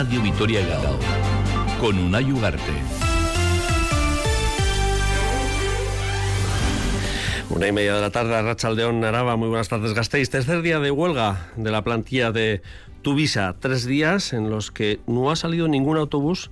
Radio Vitoria Gao con Unai Ugarte. Una y media de la tarde, Rachaldeón, Araba, muy buenas tardes, Gasteiz. Tercer día de huelga de la plantilla de Tuvisa, tres días en los que no ha salido ningún autobús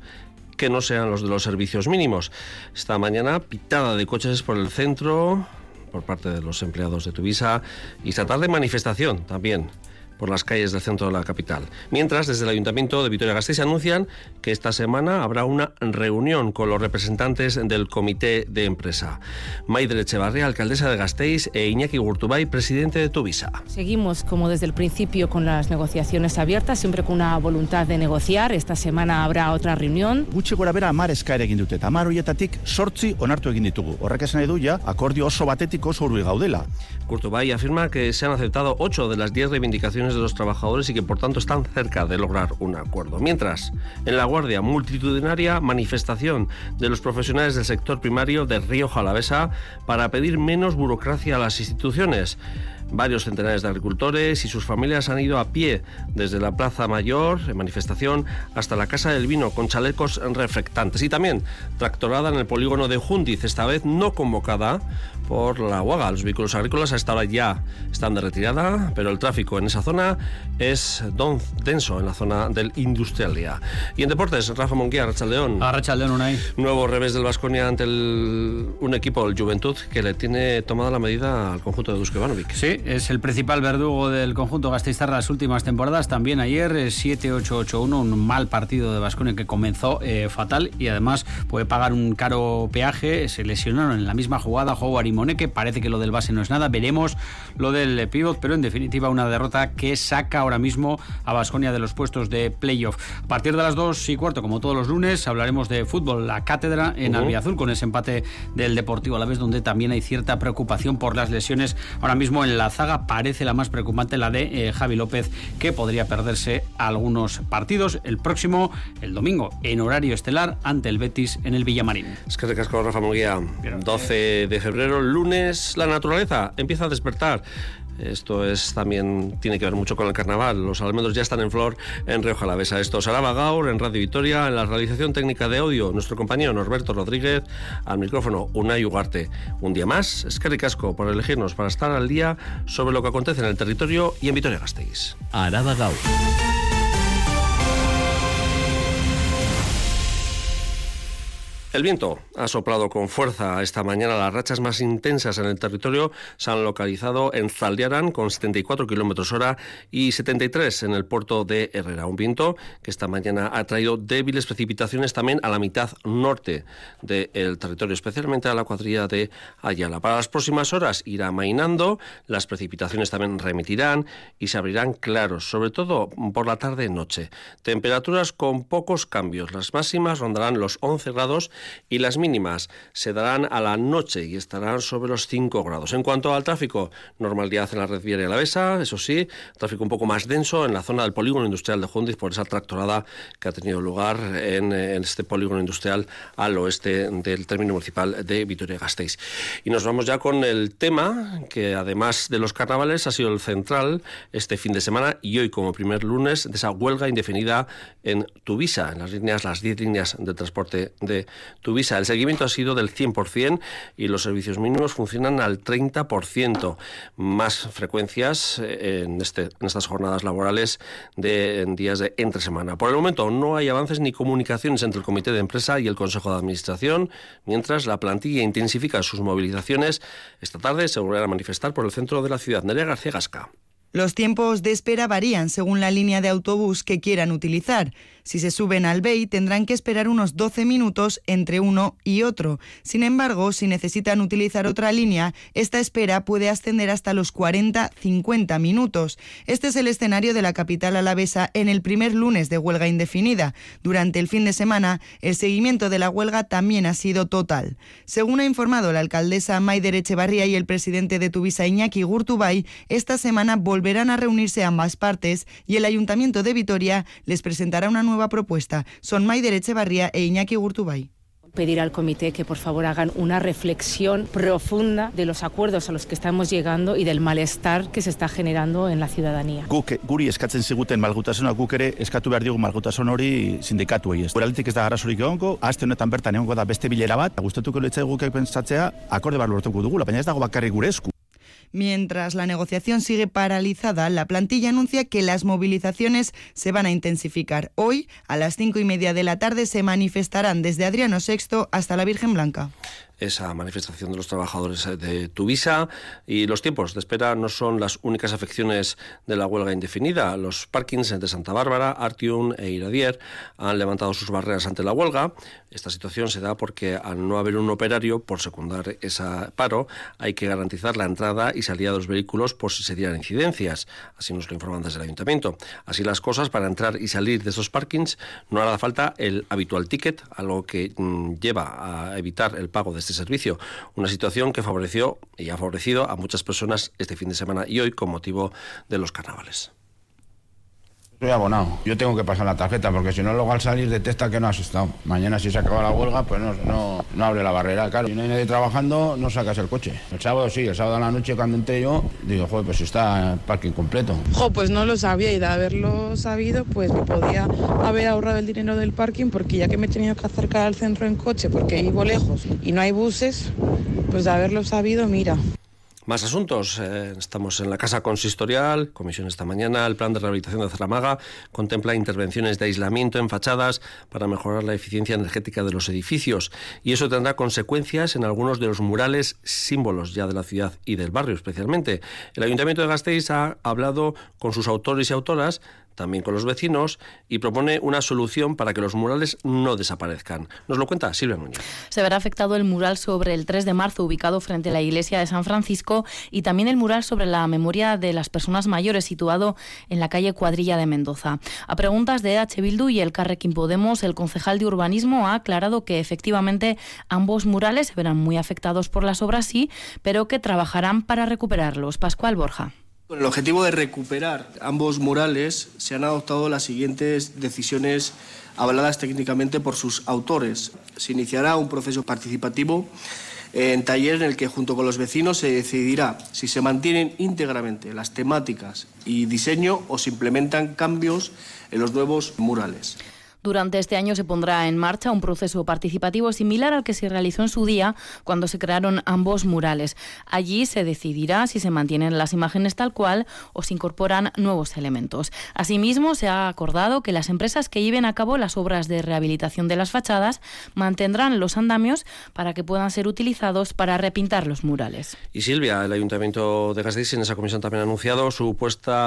que no sean los de los servicios mínimos. Esta mañana, pitada de coches por el centro por parte de los empleados de Tuvisa y esta tarde manifestación también por las calles del centro de la capital. Mientras, desde el Ayuntamiento de Vitoria-Gasteiz anuncian que esta semana habrá una reunión con los representantes del Comité de Empresa. Maider Echevarría, alcaldesa de Gasteiz, e Iñaki Gurtubay, presidente de Tuvisa. Seguimos, como desde el principio, con las negociaciones abiertas, siempre con una voluntad de negociar. Esta semana habrá otra reunión. Gutxi gora bera amar eskaera egin dute, eta amar horietatik sortzi onartu egin ditugu. Horrek esan edu ja, akordio oso batetik oso urbi gaudela. Gurtubay afirma que se han aceptado ocho de las diez reivindicaciones de los trabajadores y que por tanto están cerca de lograr un acuerdo. Mientras, en la Guardia, multitudinaria manifestación de los profesionales del sector primario de Río Jalavesa para pedir menos burocracia a las instituciones. Varios centenares de agricultores y sus familias han ido a pie desde la Plaza Mayor, en manifestación, hasta la Casa del Vino con chalecos reflectantes. Y también tractorada en el polígono de Jundiz, esta vez no convocada por la huaga. Los vehículos agrícolas a esta hora ya están de retirada, pero el tráfico en esa zona es don, denso en la zona del Industrialia. Y en deportes, Rafa Monquía, Rachaldeón. A Rachaldeón, Unai. Nuevo revés del Vasconia ante el, un equipo, el Juventud, que le tiene tomada la medida al conjunto de Dusko Ivanovic. Sí, es el principal verdugo del conjunto Gasteiztarra las últimas temporadas. También ayer 7-8-8-1, un mal partido de Vasconia que comenzó eh, fatal y además puede pagar un caro peaje. Se lesionaron en la misma jugada Howard y Moneque. Parece que lo del base no es nada. Veremos lo del pivot, pero en definitiva una derrota que saca ahora mismo a Vasconia de los puestos de playoff. A partir de las 2 y cuarto, como todos los lunes, hablaremos de fútbol, la cátedra en Ujú. Albiazul con ese empate del Deportivo a la vez, donde también hay cierta preocupación por las lesiones. Ahora mismo en la zaga parece la más preocupante la de eh, Javi López, que podría perderse algunos partidos. El próximo, el domingo, en horario estelar, ante el Betis en el Villamarín. Es que recasco Rafa Munguía. 12 de febrero, lunes, la naturaleza empieza a despertar. Esto es también tiene que ver mucho con el carnaval. Los almendros ya están en flor en Río Jalavesa. Esto será Gaur en Radio Victoria, en la realización técnica de audio, nuestro compañero Norberto Rodríguez, al micrófono Unai Ugarte. Un día más, es que ricasco por elegirnos para estar al día sobre lo que acontece en el territorio y en Vitoria-Gasteiz. Araba Gau. El viento ha soplado con fuerza esta mañana. Las rachas más intensas en el territorio se han localizado en Zaldiaran con 74 kilómetros hora y 73 en el puerto de Herrera. Un viento que esta mañana ha traído débiles precipitaciones también a la mitad norte del territorio, especialmente a la cuadrilla de Ayala. Para las próximas horas irá mainando, las precipitaciones también remitirán y se abrirán claros, sobre todo por la tarde-noche. Temperaturas con pocos cambios. Las máximas rondarán los 11 grados y las mínimas se darán a la noche y estarán sobre los 5 grados. En cuanto al tráfico, normalidad en la red viaria alavesa, eso sí, tráfico un poco más denso en la zona del polígono industrial de Jundiz por esa tractorada que ha tenido lugar en, este polígono industrial al oeste del término municipal de Vitoria-Gasteiz. Y nos vamos ya con el tema que además de los carnavales ha sido el central este fin de semana y hoy como primer lunes de esa huelga indefinida en Tuvisa, en las líneas, las 10 líneas de transporte de Tuvisa. El seguimiento ha sido del 100% y los servicios mínimos funcionan al 30%. Más frecuencias eh, en, este, en estas jornadas laborales de en días de entre semana. Por el momento no hay avances ni comunicaciones entre el Comité de Empresa y el Consejo de Administración, mientras la plantilla intensifica sus movilizaciones. Esta tarde se volverán a manifestar por el centro de la ciudad. Nerea García Gasca. Los tiempos de espera varían según la línea de autobús que quieran utilizar. Si se suben al BEI tendrán que esperar unos 12 minutos entre uno y otro. Sin embargo, si necesitan utilizar otra línea, esta espera puede ascender hasta los 40-50 minutos. Este es el escenario de la capital alavesa en el primer lunes de huelga indefinida. Durante el fin de semana, el seguimiento de la huelga también ha sido total. Según ha informado la alcaldesa Maider Echevarría y el presidente de Tuvisa Iñaki Gurtubay, esta semana volverán a reunirse ambas partes y el Ayuntamiento de Vitoria les presentará una nueva propuesta. Son Maider Echevarría e Iñaki Gurtubay. pedir al comité que por favor hagan una reflexión profunda de los acuerdos a los que estamos llegando y del malestar que se está generando en la ciudadanía. Guk guri eskatzen ziguten malgutasuna guk ere eskatu behar diogu malgutasun hori sindikatuei. Ez ez da arazorik egongo, aste honetan bertan egongo da beste bilera bat, gustatuko litzai guk pentsatzea akorde bar lortuko dugu, baina ez dago bakarrik gure esku. Mientras la negociación sigue paralizada, la plantilla anuncia que las movilizaciones se van a intensificar. Hoy, a las cinco y media de la tarde, se manifestarán desde Adriano VI hasta la Virgen Blanca esa manifestación de los trabajadores eh, de Tuvisa y los tiempos de espera no son las únicas afecciones de la huelga indefinida. Los parkings de Santa Bárbara, Artium e Iradier han levantado sus barreras ante la huelga. Esta situación se da porque al no haber un operario por secundar ese paro, hay que garantizar la entrada y salida de los vehículos por si se dieran incidencias. Así nos lo informan desde el ayuntamiento. Así las cosas, para entrar y salir de esos parkings no hará falta el habitual ticket, algo que mm, lleva a evitar el pago de este servicio. Una situación que favoreció y ha favorecido a muchas personas este fin de semana y hoy con motivo de los carnavales. Estoy abonado. Yo tengo que pasar la tarjeta porque si no, luego al salir detecta que no has estado. Mañana, si se acaba la huelga, pues no, no, no abre la barrera. Claro, si no hay nadie trabajando, no sacas el coche. El sábado sí, el sábado a la noche cuando entré yo, digo, joder, pues está el parking completo. Jo, pues no lo sabía y de haberlo sabido, pues me podía haber ahorrado el dinero del parking porque ya que me he tenido que acercar al centro en coche porque vivo lejos y no hay buses, pues de haberlo sabido, mira. Más asuntos. Eh, estamos en la Casa Consistorial, comisión esta mañana. El plan de rehabilitación de Zaramaga contempla intervenciones de aislamiento en fachadas para mejorar la eficiencia energética de los edificios. Y eso tendrá consecuencias en algunos de los murales símbolos ya de la ciudad y del barrio especialmente. El Ayuntamiento de Gasteiz ha hablado con sus autores y autoras también con los vecinos y propone una solución para que los murales no desaparezcan. Nos lo cuenta Silvia Muñoz. Se verá afectado el mural sobre el 3 de marzo ubicado frente a la iglesia de San Francisco y también el mural sobre la memoria de las personas mayores situado en la calle Cuadrilla de Mendoza. A preguntas de H. Bildu y el Carrequín Podemos, el concejal de urbanismo ha aclarado que efectivamente ambos murales se verán muy afectados por las obras, sí, pero que trabajarán para recuperarlos. Pascual Borja. Con el objetivo de recuperar ambos murales, se han adoptado las siguientes decisiones avaladas técnicamente por sus autores. Se iniciará un proceso participativo en taller en el que junto con los vecinos se decidirá si se mantienen íntegramente las temáticas y diseño o se implementan cambios en los nuevos murales. Durante este año se pondrá en marcha un proceso participativo similar al que se realizó en su día cuando se crearon ambos murales. Allí se decidirá si se mantienen las imágenes tal cual o se incorporan nuevos elementos. Asimismo, se ha acordado que las empresas que lleven a cabo las obras de rehabilitación de las fachadas mantendrán los andamios para que puedan ser utilizados para repintar los murales. Y Silvia, el Ayuntamiento de Gasteiz en esa comisión también ha anunciado su,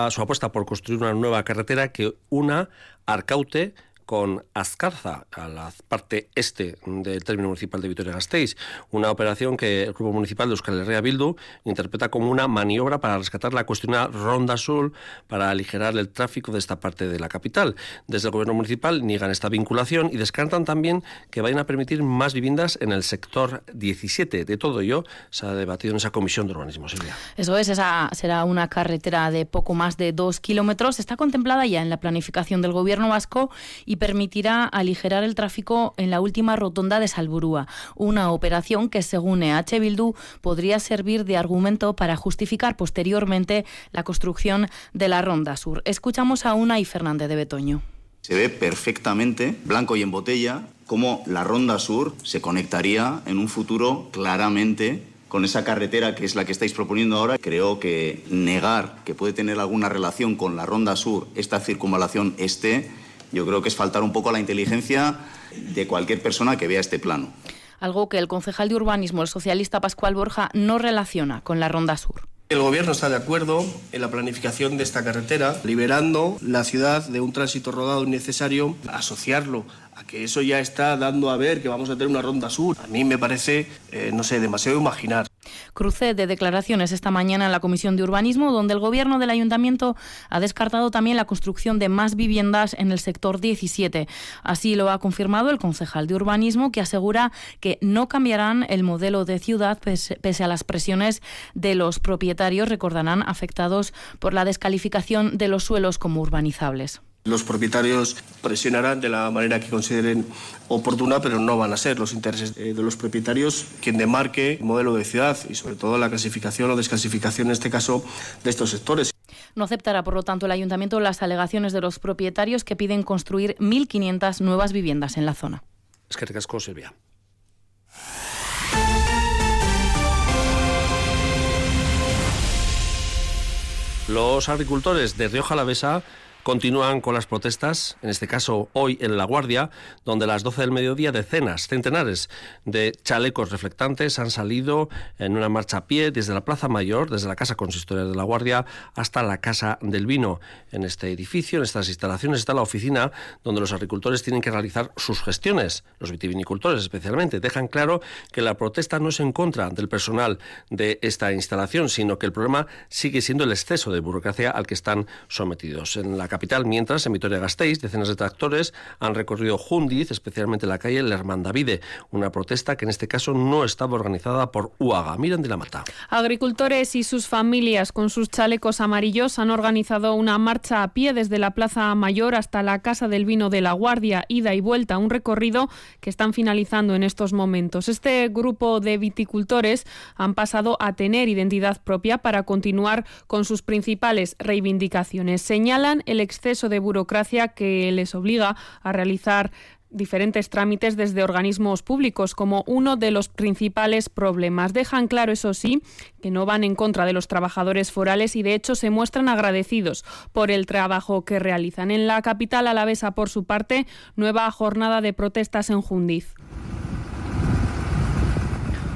su apuesta por construir una nueva carretera que una Arcaute con Azcarza, a la parte este del término municipal de Vitoria-Gasteiz, una operación que el Grupo Municipal de Euskal Herria Bildu interpreta como una maniobra para rescatar la cuestionada Ronda Sur para aligerar el tráfico de esta parte de la capital. Desde el Gobierno Municipal niegan esta vinculación y descartan también que vayan a permitir más viviendas en el sector 17. De todo ello se ha debatido en esa comisión de urbanismo, Silvia. Eso es, esa será una carretera de poco más de dos kilómetros. Está contemplada ya en la planificación del Gobierno vasco y permitirá aligerar el tráfico en la última rotonda de Salburúa, una operación que, según EH Bildu, podría servir de argumento para justificar posteriormente la construcción de la Ronda Sur. Escuchamos a Una y Fernández de Betoño. Se ve perfectamente, blanco y en botella, cómo la Ronda Sur se conectaría en un futuro claramente con esa carretera que es la que estáis proponiendo ahora. Creo que negar que puede tener alguna relación con la Ronda Sur, esta circunvalación este, yo creo que es faltar un poco a la inteligencia de cualquier persona que vea este plano. Algo que el concejal de urbanismo, el socialista Pascual Borja, no relaciona con la Ronda Sur. El Gobierno está de acuerdo en la planificación de esta carretera, liberando la ciudad de un tránsito rodado innecesario, asociarlo a que eso ya está dando a ver que vamos a tener una ronda sur. A mí me parece, eh, no sé, demasiado imaginar. Cruce de declaraciones esta mañana en la Comisión de Urbanismo, donde el Gobierno del Ayuntamiento ha descartado también la construcción de más viviendas en el sector 17. Así lo ha confirmado el concejal de Urbanismo, que asegura que no cambiarán el modelo de ciudad pese, a las presiones de los propietarios, recordarán, afectados por la descalificación de los suelos como urbanizables. Los propietarios presionarán de la manera que consideren oportuna, pero no van a ser los intereses de los propietarios quien demarque el modelo de ciudad y sobre todo la clasificación o desclasificación en este caso de estos sectores. No aceptará, por lo tanto, el ayuntamiento las alegaciones de los propietarios que piden construir 1.500 nuevas viviendas en la zona. Es que recasco, Silvia. Los agricultores de Rioja Alavesa Continúan con las protestas, en este caso hoy en La Guardia, donde a las 12 del mediodía decenas, centenares de chalecos reflectantes han salido en una marcha a pie desde la Plaza Mayor, desde la Casa Consistoria de La Guardia hasta la Casa del Vino. En este edificio, en estas instalaciones, está la oficina donde los agricultores tienen que realizar sus gestiones. Los vitivinicultores especialmente dejan claro que la protesta no es en contra del personal de esta instalación, sino que el problema sigue siendo el exceso de burocracia al que están sometidos. En la capital, mientras en Vitoria-Gasteiz decenas de tractores han recorrido Jundiz, especialmente la calle Lermandavide, una protesta que en este caso no estaba organizada por UAGA. Miren de la mata. Agricultores y sus familias con sus chalecos amarillos han organizado una marcha a pie desde la Plaza Mayor hasta la Casa del Vino de la Guardia, ida y vuelta, un recorrido que están finalizando en estos momentos. Este grupo de viticultores han pasado a tener identidad propia para continuar con sus principales reivindicaciones. Señalan el exceso de burocracia que les obliga a realizar diferentes trámites desde organismos públicos como uno de los principales problemas. Dejan claro, eso sí, que no van en contra de los trabajadores forales y de hecho se muestran agradecidos por el trabajo que realizan. En la capital alavesa, por su parte, nueva jornada de protestas en Jundiz.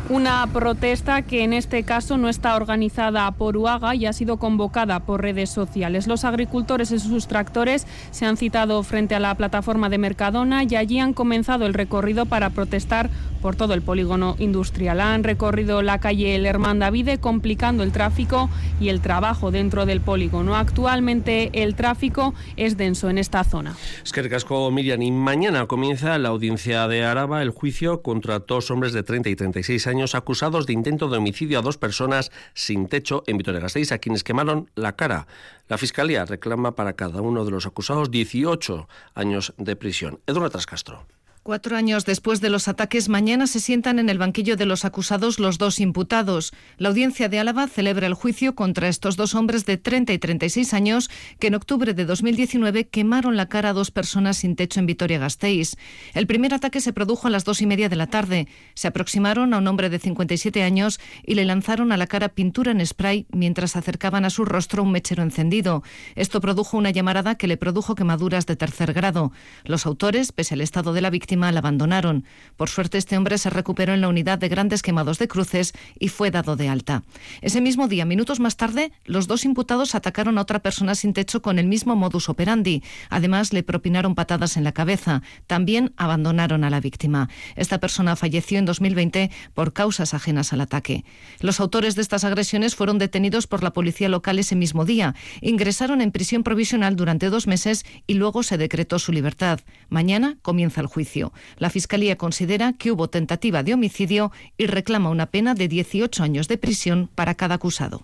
Una protesta que en este caso no está organizada por UAGA y ha sido convocada por redes sociales. Los agricultores y sus tractores se han citado frente a la plataforma de Mercadona y allí han comenzado el recorrido para protestar por todo el polígono industrial. Han recorrido la calle Lermán Davide complicando el tráfico y el trabajo dentro del polígono. Actualmente el tráfico es denso en esta zona. Es que casco Miriam y mañana comienza la audiencia de Araba el juicio contra dos hombres de 30 y 36 años acusados de intento de homicidio a dos personas sin techo en Vitoria-Gasteiz, a quienes quemaron la cara. La Fiscalía reclama para cada uno de los acusados 18 años de prisión. Eduardo Trascastro. Cuatro años después de los ataques, mañana se sientan en el banquillo de los acusados los dos imputados. La audiencia de Álava celebra el juicio contra estos dos hombres de 30 y 36 años que en octubre de 2019 quemaron la cara a dos personas sin techo en Vitoria-Gasteiz. El primer ataque se produjo a las dos y media de la tarde. Se aproximaron a un hombre de 57 años y le lanzaron a la cara pintura en spray mientras acercaban a su rostro un mechero encendido. Esto produjo una llamarada que le produjo quemaduras de tercer grado. Los autores, pese al estado de la víctima, la abandonaron. Por suerte, este hombre se recuperó en la unidad de grandes quemados de cruces y fue dado de alta. Ese mismo día, minutos más tarde, los dos imputados atacaron a otra persona sin techo con el mismo modus operandi. Además, le propinaron patadas en la cabeza. También abandonaron a la víctima. Esta persona falleció en 2020 por causas ajenas al ataque. Los autores de estas agresiones fueron detenidos por la policía local ese mismo día. Ingresaron en prisión provisional durante dos meses y luego se decretó su libertad. Mañana comienza el juicio. La Fiscalía considera que hubo tentativa de homicidio y reclama una pena de 18 años de prisión para cada acusado.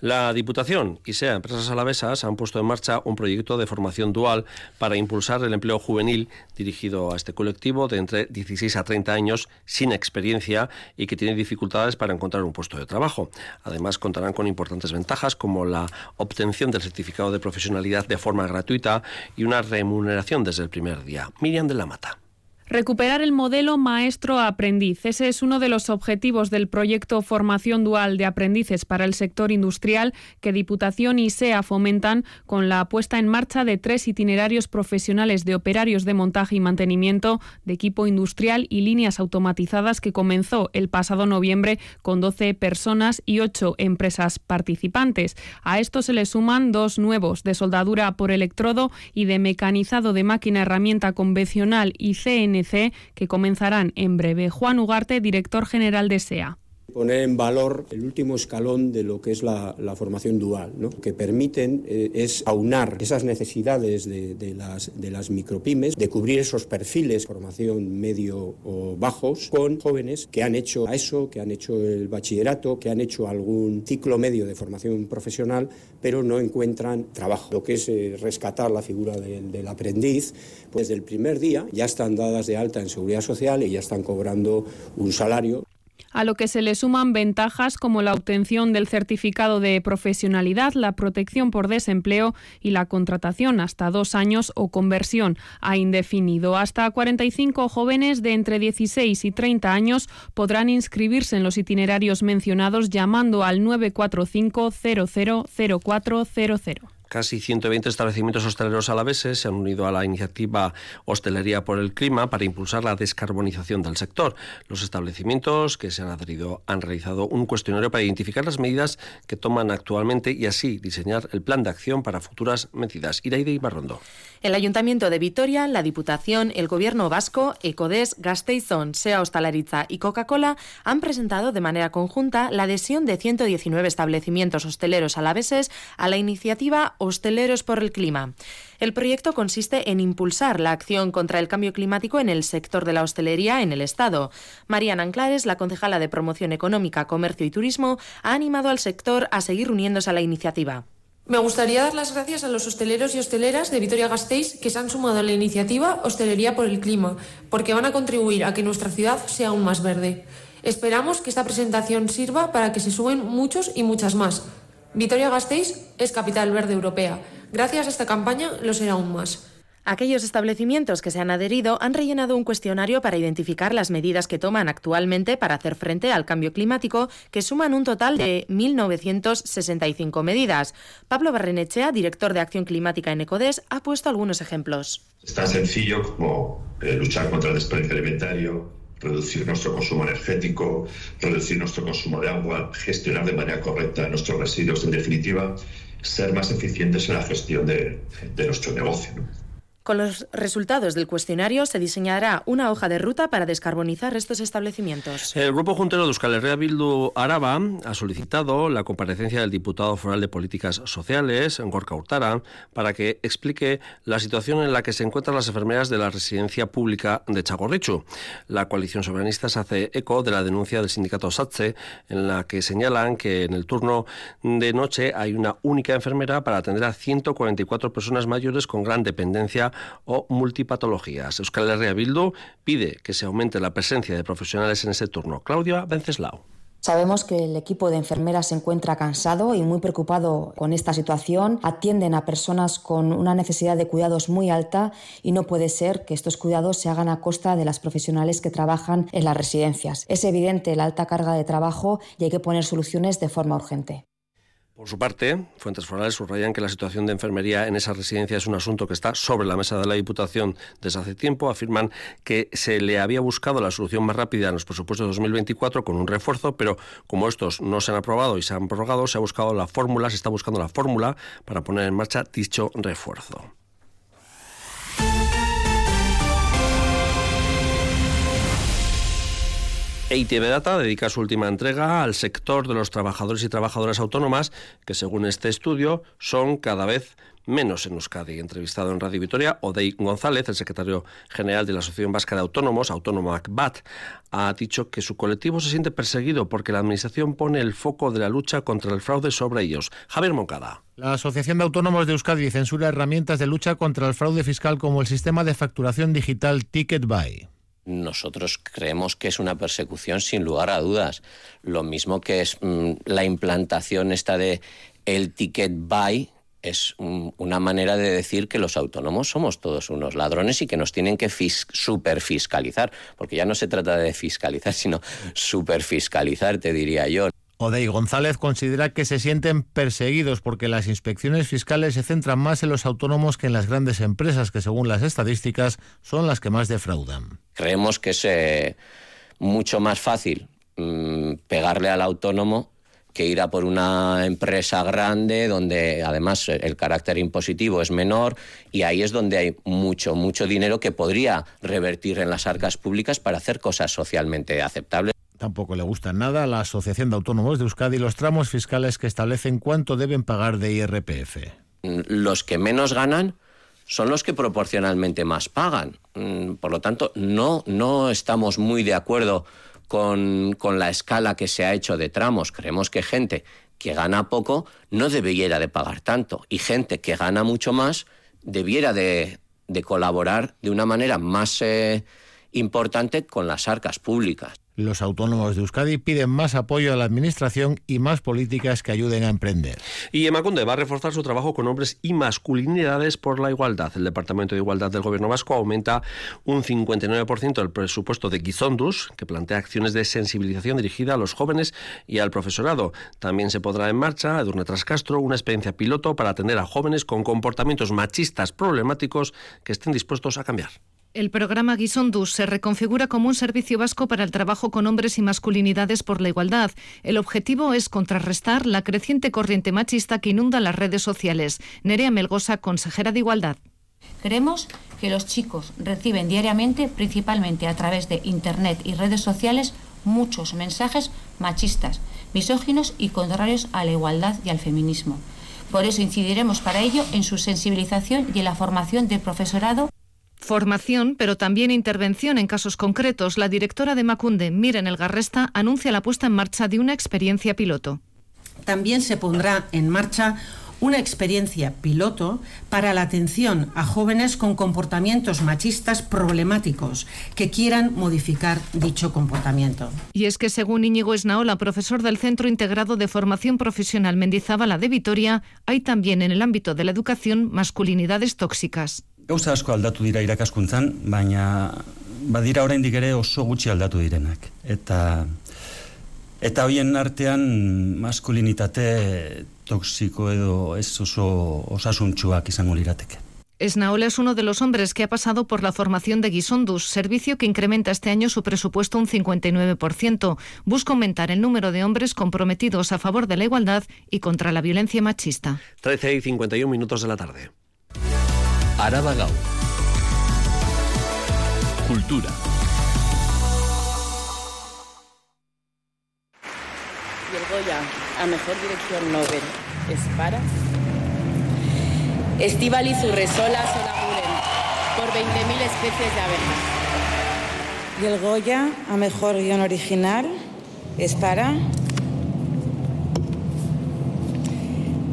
La Diputación y SEA Empresas Alavesas han puesto en marcha un proyecto de formación dual para impulsar el empleo juvenil dirigido a este colectivo de entre 16 a 30 años sin experiencia y que tiene dificultades para encontrar un puesto de trabajo. Además, contarán con importantes ventajas como la obtención del certificado de profesionalidad de forma gratuita y una remuneración desde el primer día. Miriam de la Mata. Recuperar el modelo maestro-aprendiz. Ese es uno de los objetivos del proyecto Formación Dual de Aprendices para el sector industrial que Diputación y SEA fomentan con la puesta en marcha de tres itinerarios profesionales de operarios de montaje y mantenimiento de equipo industrial y líneas automatizadas que comenzó el pasado noviembre con 12 personas y 8 empresas participantes. A esto se le suman dos nuevos de soldadura por electrodo y de mecanizado de máquina herramienta convencional y Que comenzarán en breve. Juan Ugarte, director general de SEA poner en valor el último escalón de lo que es la, formación dual, ¿no? que permiten eh, es aunar esas necesidades de, las, de las micropymes, de cubrir esos perfiles, formación medio o bajos, con jóvenes que han hecho eso, que han hecho el bachillerato, que han hecho algún ciclo medio de formación profesional, pero no encuentran trabajo. Lo que es eh, rescatar la figura del aprendiz, pues del primer día ya están dadas de alta en seguridad social y ya están cobrando un salario a lo que se le suman ventajas como la obtención del certificado de profesionalidad, la protección por desempleo y la contratación hasta dos años o conversión a indefinido. Hasta 45 jóvenes de entre 16 y 30 años podrán inscribirse en los itinerarios mencionados llamando al 945 000400. Casi 120 establecimientos hosteleros alaveses se han unido a la iniciativa Hostelería por el Clima para impulsar la descarbonización del sector. Los establecimientos que se han adherido han realizado un cuestionario para identificar las medidas que toman actualmente y así diseñar el plan de acción para futuras medidas. Iraide y Barrondo. El Ayuntamiento de Vitoria, la Diputación, el Gobierno Vasco, Ecodes, Gasteizón, SEA Hostalaritza y Coca-Cola han presentado de manera conjunta la adhesión de 119 establecimientos hosteleros alaveses a la iniciativa Hosteleros por el Clima. El proyecto consiste en impulsar la acción contra el cambio climático en el sector de la hostelería en el Estado. Mariana Anclares, la concejala de Promoción Económica, Comercio y Turismo, ha animado al sector a seguir uniéndose a la iniciativa. Me gustaría dar las gracias a los hosteleros y hosteleras de Vitoria-Gasteiz que se han sumado a la iniciativa Hostelería por el Clima, porque van a contribuir a que nuestra ciudad sea aún más verde. Esperamos que esta presentación sirva para que se suben muchos y muchas más. Vitoria-Gasteiz es capital verde europea. Gracias a esta campaña lo será aún más. Aquellos establecimientos que se han adherido han rellenado un cuestionario para identificar las medidas que toman actualmente para hacer frente al cambio climático, que suman un total de 1.965 medidas. Pablo Barrenechea, director de Acción Climática en Ecodes, ha puesto algunos ejemplos. Es tan sencillo como eh, luchar contra el desperdicio alimentario, reducir nuestro consumo energético, reducir nuestro consumo de agua, gestionar de manera correcta nuestros residuos, en definitiva, ser más eficientes en la gestión de, nuestro negocio. Con los resultados del cuestionario se diseñará una hoja de ruta para descarbonizar estos establecimientos. El Grupo Juntero de Euskal Herria Bildu Araba ha solicitado la comparecencia del diputado foral de Políticas Sociales, Gorka Hurtara, para que explique la situación en la que se encuentran las enfermeras de la residencia pública de Chagorrichu. La coalición soberanista se hace eco de la denuncia del sindicato SATSE, en la que señalan que en el turno de noche hay una única enfermera para atender a 144 personas mayores con gran dependencia o multipatologías. Euskal Herria Bildu pide que se aumente la presencia de profesionales en ese turno. Claudia Venceslao. Sabemos que el equipo de enfermeras se encuentra cansado y muy preocupado con esta situación. Atienden a personas con una necesidad de cuidados muy alta y no puede ser que estos cuidados se hagan a costa de las profesionales que trabajan en las residencias. Es evidente la alta carga de trabajo y hay que poner soluciones de forma urgente. Por su parte, fuentes forales subrayan que la situación de enfermería en esa residencia es un asunto que está sobre la mesa de la Diputación desde hace tiempo. Afirman que se le había buscado la solución más rápida en los presupuestos de 2024 con un refuerzo, pero como estos no se han aprobado y se han prorrogado, se ha buscado la fórmula, se está buscando la fórmula para poner en marcha dicho refuerzo. EITB Data dedica su última entrega al sector de los trabajadores y trabajadoras autónomas, que según este estudio son cada vez menos en Euskadi. Entrevistado en Radio Vitoria, Odey González, el secretario general de la Asociación Vasca de Autónomos, Autónomo ACBAT, ha dicho que su colectivo se siente perseguido porque la Administración pone el foco de la lucha contra el fraude sobre ellos. Javier Moncada. La Asociación de Autónomos de Euskadi censura herramientas de lucha contra el fraude fiscal como el sistema de facturación digital TicketBuy. Nosotros creemos que es una persecución sin lugar a dudas. Lo mismo que es mm, la implantación esta de el ticket buy, es una manera de decir que los autónomos somos todos unos ladrones y que nos tienen que superfiscalizar, porque ya no se trata de fiscalizar, sino superfiscalizar, te diría yo. Odey González considera que se sienten perseguidos porque las inspecciones fiscales se centran más en los autónomos que en las grandes empresas, que según las estadísticas son las que más defraudan. Creemos que es eh, mucho más fácil mm, pegarle al autónomo que ir a por una empresa grande donde además el carácter impositivo es menor y ahí es donde hay mucho, mucho dinero que podría revertir en las arcas públicas para hacer cosas socialmente aceptables. Tampoco le gustan nada a la Asociación de Autónomos de Euskadi los tramos fiscales que establecen cuánto deben pagar de IRPF. Los que menos ganan son los que proporcionalmente más pagan. Mm, por lo tanto, no, no estamos muy de acuerdo con, con, la escala que se ha hecho de tramos. Creemos que gente que gana poco no debiera de pagar tanto y gente que gana mucho más debiera de, de colaborar de una manera más eh, importante con las arcas públicas. Los autónomos de Euskadi piden más apoyo a la Administración y más políticas que ayuden a emprender. Y Emakunde va a reforzar su trabajo con hombres y masculinidades por la igualdad. El Departamento de Igualdad del Gobierno Vasco aumenta un 59% el presupuesto de Gizondus, que plantea acciones de sensibilización dirigida a los jóvenes y al profesorado. También se podrá en marcha, Edurne Trascastro, una experiencia piloto para atender a jóvenes con comportamientos machistas problemáticos que estén dispuestos a cambiar. El programa Guisondus se reconfigura como un servicio vasco para el trabajo con hombres y masculinidades por la igualdad. El objetivo es contrarrestar la creciente corriente machista que inunda las redes sociales. Nerea Melgosa, consejera de Igualdad. Creemos que los chicos reciben diariamente, principalmente a través de Internet y redes sociales, muchos mensajes machistas, misóginos y contrarios a la igualdad y al feminismo. Por eso incidiremos para ello en su sensibilización y en la formación del profesorado Formación, pero también intervención en casos concretos. La directora de Macunde, Miren Elgarresta, anuncia la puesta en marcha de una experiencia piloto. También se pondrá en marcha una experiencia piloto para la atención a jóvenes con comportamientos machistas problemáticos que quieran modificar dicho comportamiento. Y es que según Íñigo Esnaola, profesor del Centro Integrado de Formación Profesional Mendizábala de Vitoria, hay también en el ámbito de la educación masculinidades tóxicas. Gauza asko aldatu dira irakaskuntzan, baina badira oraindik ere oso gutxi aldatu direnak. Eta eta hoien artean maskulinitate toxiko edo ez oso osasuntxuak izango lirateke. Esnaola es uno de los hombres que ha pasado por la formación de Guisondus, servicio que incrementa este año su presupuesto un 59%. Busca aumentar el número de hombres comprometidos a favor de la igualdad y contra la violencia machista. 13 y 51 minutos de la tarde. Araba Gau. Cultura. Y el Goya a Mejor Dirección Nobel es para Estivali Urresola Solaguren por 20.000 especies de abejas. Y el Goya a Mejor Guión Original es para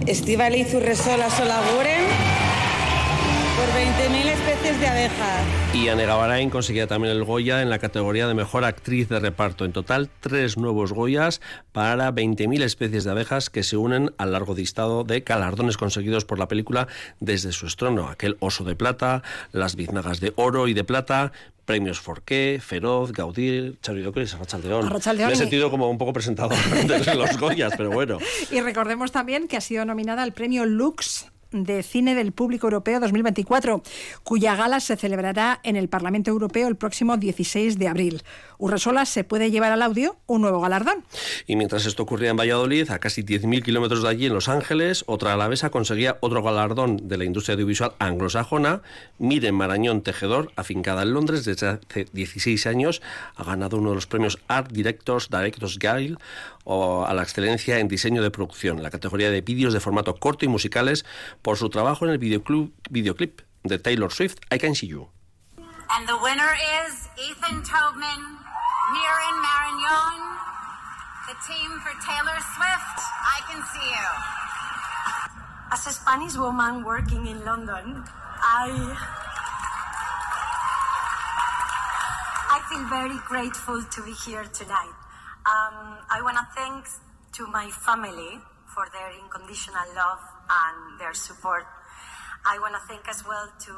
Estivali Urresola Solaguren por 20.000 especies de abejas. Y Anne Gavarain conseguía también el Goya en la categoría de Mejor Actriz de Reparto. En total, tres nuevos Goyas para 20.000 especies de abejas que se unen al largo listado de galardones conseguidos por la película desde su estreno. Aquel Oso de Plata, las Biznagas de Oro y de Plata, premios Forqué, Feroz, Gaudí, Charidocris, Arrachaldeón. Arrachaldeón. Me he sentido como un poco presentador de los Goyas, pero bueno. Y recordemos también que ha sido nominada al premio Lux de Cine del Público Europeo 2024, cuya gala se celebrará en el Parlamento Europeo el próximo 16 de abril. Urresola se puede llevar al audio un nuevo galardón. Y mientras esto ocurría en Valladolid, a casi 10.000 kilómetros de allí, en Los Ángeles, otra alavesa conseguía otro galardón de la industria audiovisual anglosajona. Miren Marañón Tejedor, afincada en Londres desde hace 16 años, ha ganado uno de los premios Art Directors Directors Guild o a la excelencia en diseño de producción, la categoría de vídeos de formato corto y musicales por su trabajo en el videoclip, videoclip de Taylor Swift, I Can See You. And the winner is Ethan Tobman, Miran Marignon, the team for Taylor Swift, I Can See You. As a Spanish woman working in London, I I feel very grateful to be here tonight. Um, I want to thank to my family for their unconditional love and their support. I want to thank as well to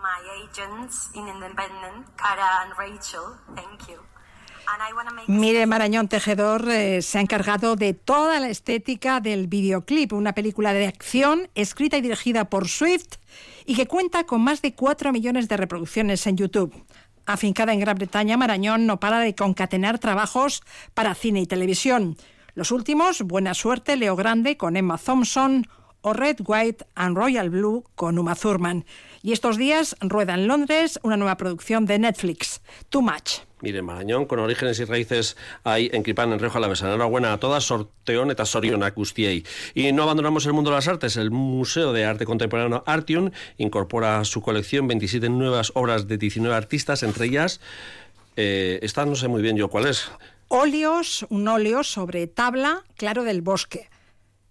my agents in Independent, Cara and Rachel. Thank you. Mire Marañón Tejedor eh, se ha encargado de toda la estética del videoclip, una película de acción escrita y dirigida por Swift y que cuenta con más de 4 millones de reproducciones en YouTube. Afincada en Gran Bretaña, Marañón no para de concatenar trabajos para cine y televisión. Los últimos, Buena Suerte, Leo Grande con Emma Thompson o Red, White and Royal Blue con Uma Thurman. Y estos días rueda en Londres una nueva producción de Netflix, Too Much. Mire, Marañón, con orígenes y raíces hay en Cripan, en Rioja Alavesa. Enhorabuena a todas, sorteón eta sorionak guztiei. Y no abandonamos el mundo de las artes. El Museo de Arte Contemporáneo Artium incorpora a su colección 27 nuevas obras de 19 artistas, entre ellas, eh, esta no sé muy bien yo cuál es. Óleos, un óleo sobre tabla, claro del bosque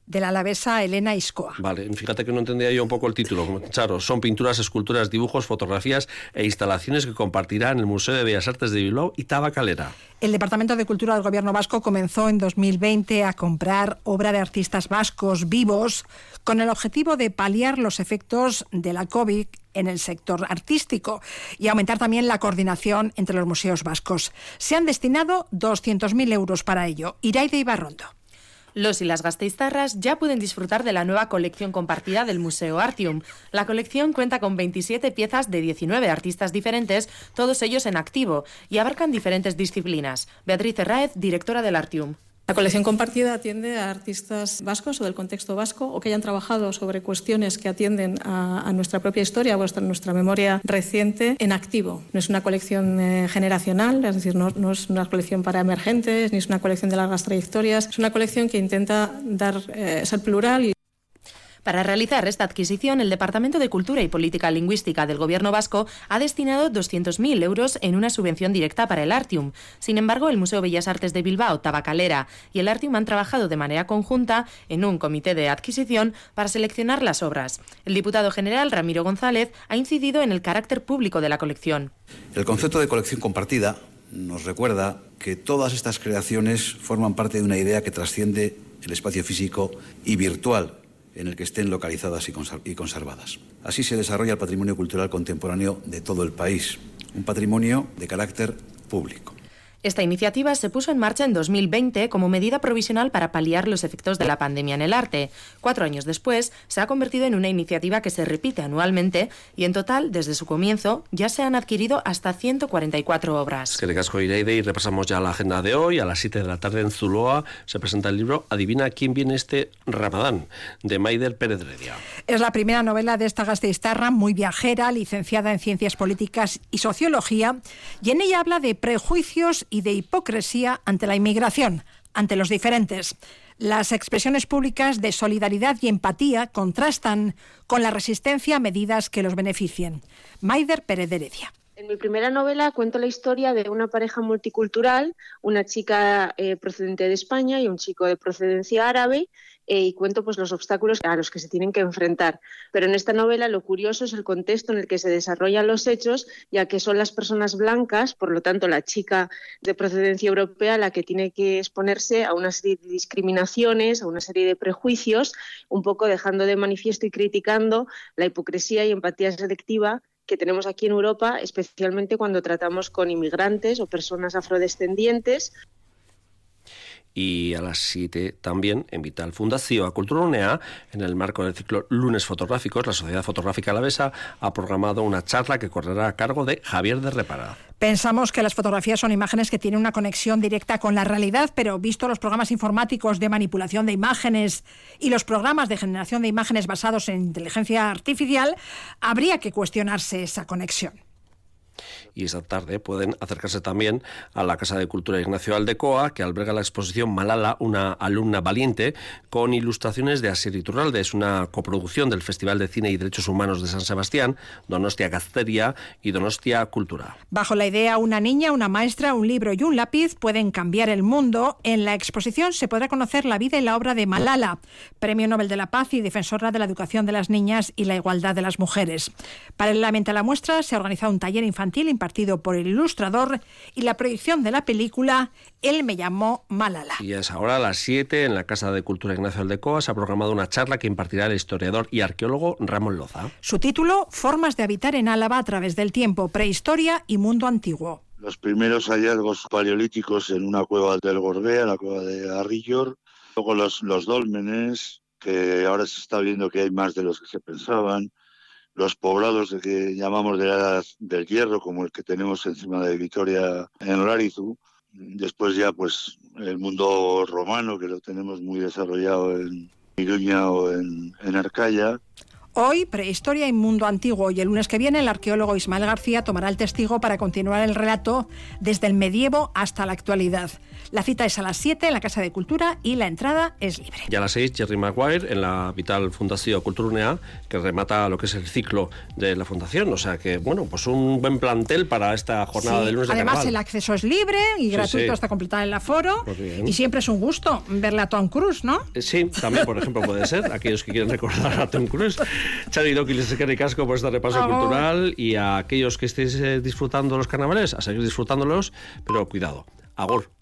de la alavesa Elena Iscoa. Vale, fíjate que no entendía yo un poco el título. Charo, son pinturas, esculturas, dibujos, fotografías e instalaciones que compartirá en el Museo de Bellas Artes de Bilbao y Tabacalera. El Departamento de Cultura del Gobierno Vasco comenzó en 2020 a comprar obra de artistas vascos vivos con el objetivo de paliar los efectos de la COVID en el sector artístico y aumentar también la coordinación entre los museos vascos. Se han destinado 200.000 euros para ello. Iraide Ibarrondo. Los y las gasteiztarras ya pueden disfrutar de la nueva colección compartida del Museo Artium. La colección cuenta con 27 piezas de 19 artistas diferentes, todos ellos en activo, y abarcan diferentes disciplinas. Beatriz Herráez, directora del Artium. La colección compartida atiende a artistas vascos o del contexto vasco o que hayan trabajado sobre cuestiones que atienden a, nuestra propia historia o a nuestra memoria reciente en activo. No es una colección eh, generacional, es decir, no, no, es una colección para emergentes ni es una colección de largas trayectorias. Es una colección que intenta dar, eh, ser plural y para realizar esta adquisición, el Departamento de Cultura y Política Lingüística del Gobierno vasco ha destinado 200.000 euros en una subvención directa para el Artium. Sin embargo, el Museo Bellas Artes de Bilbao, Tabacalera y el Artium han trabajado de manera conjunta en un comité de adquisición para seleccionar las obras. El diputado general Ramiro González ha incidido en el carácter público de la colección. El concepto de colección compartida nos recuerda que todas estas creaciones forman parte de una idea que trasciende el espacio físico y virtual en el que estén localizadas y conservadas. Así se desarrolla el patrimonio cultural contemporáneo de todo el país, un patrimonio de carácter público. Esta iniciativa se puso en marcha en 2020 como medida provisional para paliar los efectos de la pandemia en el arte. Cuatro años después, se ha convertido en una iniciativa que se repite anualmente y en total, desde su comienzo, ya se han adquirido hasta 144 obras. Es que casco Ireide y repasamos ya la agenda de hoy. A las 7 de la tarde en Zuloa se presenta el libro Adivina quién viene este Ramadán, de Maider Pérez Redia. Es la primera novela de esta gasteiztarra, muy viajera, licenciada en Ciencias Políticas y Sociología, y en ella habla de prejuicios y de hipocresía ante la inmigración, ante los diferentes. Las expresiones públicas de solidaridad y empatía contrastan con la resistencia a medidas que los beneficien. Maider Pérez Heredia. En mi primera novela cuento la historia de una pareja multicultural, una chica eh, procedente de España y un chico de procedencia árabe, eh, y cuento pues los obstáculos a los que se tienen que enfrentar. Pero en esta novela lo curioso es el contexto en el que se desarrollan los hechos, ya que son las personas blancas, por lo tanto la chica de procedencia europea la que tiene que exponerse a una serie de discriminaciones, a una serie de prejuicios, un poco dejando de manifiesto y criticando la hipocresía y empatía selectiva que tenemos aquí en Europa, especialmente cuando tratamos con inmigrantes o personas afrodescendientes y a las 7 también en Vital Fundación a Cultura UNEA, en el marco del ciclo Lunes Fotográficos, la Sociedad Fotográfica Alavesa ha programado una charla que correrá a cargo de Javier de Repara. Pensamos que las fotografías son imágenes que tienen una conexión directa con la realidad, pero visto los programas informáticos de manipulación de imágenes y los programas de generación de imágenes basados en inteligencia artificial, habría que cuestionarse esa conexión y esta tarde pueden acercarse también a la Casa de Cultura Ignacio Aldecoa, que alberga la exposición Malala, una alumna valiente, con ilustraciones de Asier Iturralde. Es una coproducción del Festival de Cine y Derechos Humanos de San Sebastián, Donostia Gazteria y Donostia Cultura. Bajo la idea Una niña, una maestra, un libro y un lápiz pueden cambiar el mundo, en la exposición se podrá conocer la vida y la obra de Malala, Premio Nobel de la Paz y defensora de la educación de las niñas y la igualdad de las mujeres. Paralelamente a la muestra se ha organizado un taller infantil partido por el ilustrador y la proyección de la película Él me llamó Malala. Y es ahora a las 7 en la Casa de Cultura Ignacio Aldecoa se ha programado una charla que impartirá el historiador y arqueólogo Ramón Loza. Su título, Formas de habitar en Álava a través del tiempo, prehistoria y mundo antiguo. Los primeros hallazgos paleolíticos en una cueva del Gorbea, la cueva de Arrillor, luego los, los dólmenes, que ahora se está viendo que hay más de los que se pensaban, los poblados que llamamos de la edad del hierro, como el que tenemos encima de Vitoria en Larizu. Después ya pues el mundo romano, que lo tenemos muy desarrollado en, Iruña o en, en Arcaya. Hoy, prehistoria y mundo antiguo, y el lunes que viene el arqueólogo Ismael García tomará el testigo para continuar el relato desde el medievo hasta la actualidad. La cita es a las 7 en la Casa de Cultura y la entrada es libre. Y a las 6, Jerry Maguire en la Vital Fundación Culturunea, que remata lo que es el ciclo de la Fundación. O sea que, bueno, pues un buen plantel para esta jornada Sí, del lunes de Además, carnaval. el acceso es libre y Sí, gratuito sí. hasta completar el aforo. Pues. Y siempre es un gusto verle a Tom Cruise, ¿no? Eh, Sí, también, por ejemplo, puede ser. Aquellos que quieren recordar a Tom Cruise. Chari Doki, les y casco por este repaso cultural. Y a aquellos que estéis eh, disfrutando los carnavales, a seguir disfrutándolos, pero cuidado. Agur.